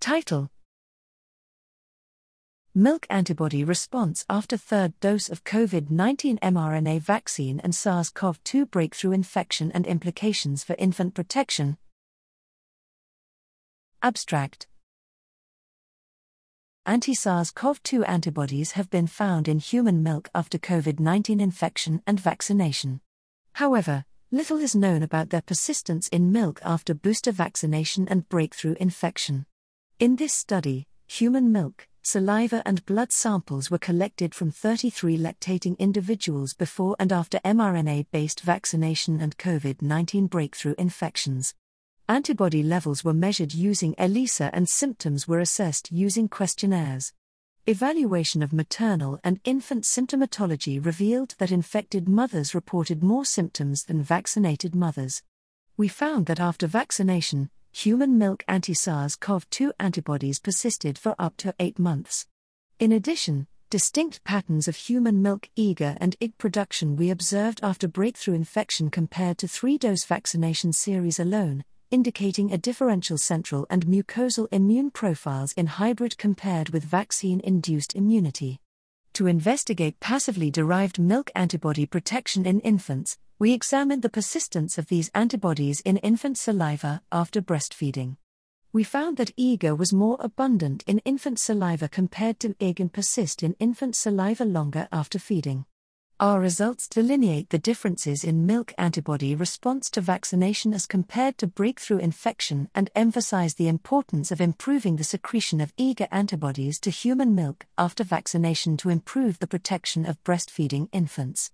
Title Milk antibody response after third dose of COVID 19 mRNA vaccine and SARS CoV 2 breakthrough infection and implications for infant protection. Abstract Anti SARS CoV 2 antibodies have been found in human milk after COVID 19 infection and vaccination. However, little is known about their persistence in milk after booster vaccination and breakthrough infection. In this study, human milk, saliva, and blood samples were collected from 33 lactating individuals before and after mRNA based vaccination and COVID 19 breakthrough infections. Antibody levels were measured using ELISA and symptoms were assessed using questionnaires. Evaluation of maternal and infant symptomatology revealed that infected mothers reported more symptoms than vaccinated mothers. We found that after vaccination, human milk anti SARS CoV 2 antibodies persisted for up to eight months. In addition, distinct patterns of human milk IgA and IgG production we observed after breakthrough infection compared to three dose vaccination series alone, indicating a differential central and mucosal immune profiles in hybrid compared with vaccine induced immunity. To investigate passively derived milk antibody protection in infants, we examined the persistence of these antibodies in infant saliva after breastfeeding. We found that IgA was more abundant in infant saliva compared to IgG and persist in infant saliva longer after feeding. Our results delineate the differences in milk antibody response to vaccination as compared to breakthrough infection and emphasize the importance of improving the secretion of IgA antibodies to human milk after vaccination to improve the protection of breastfeeding infants.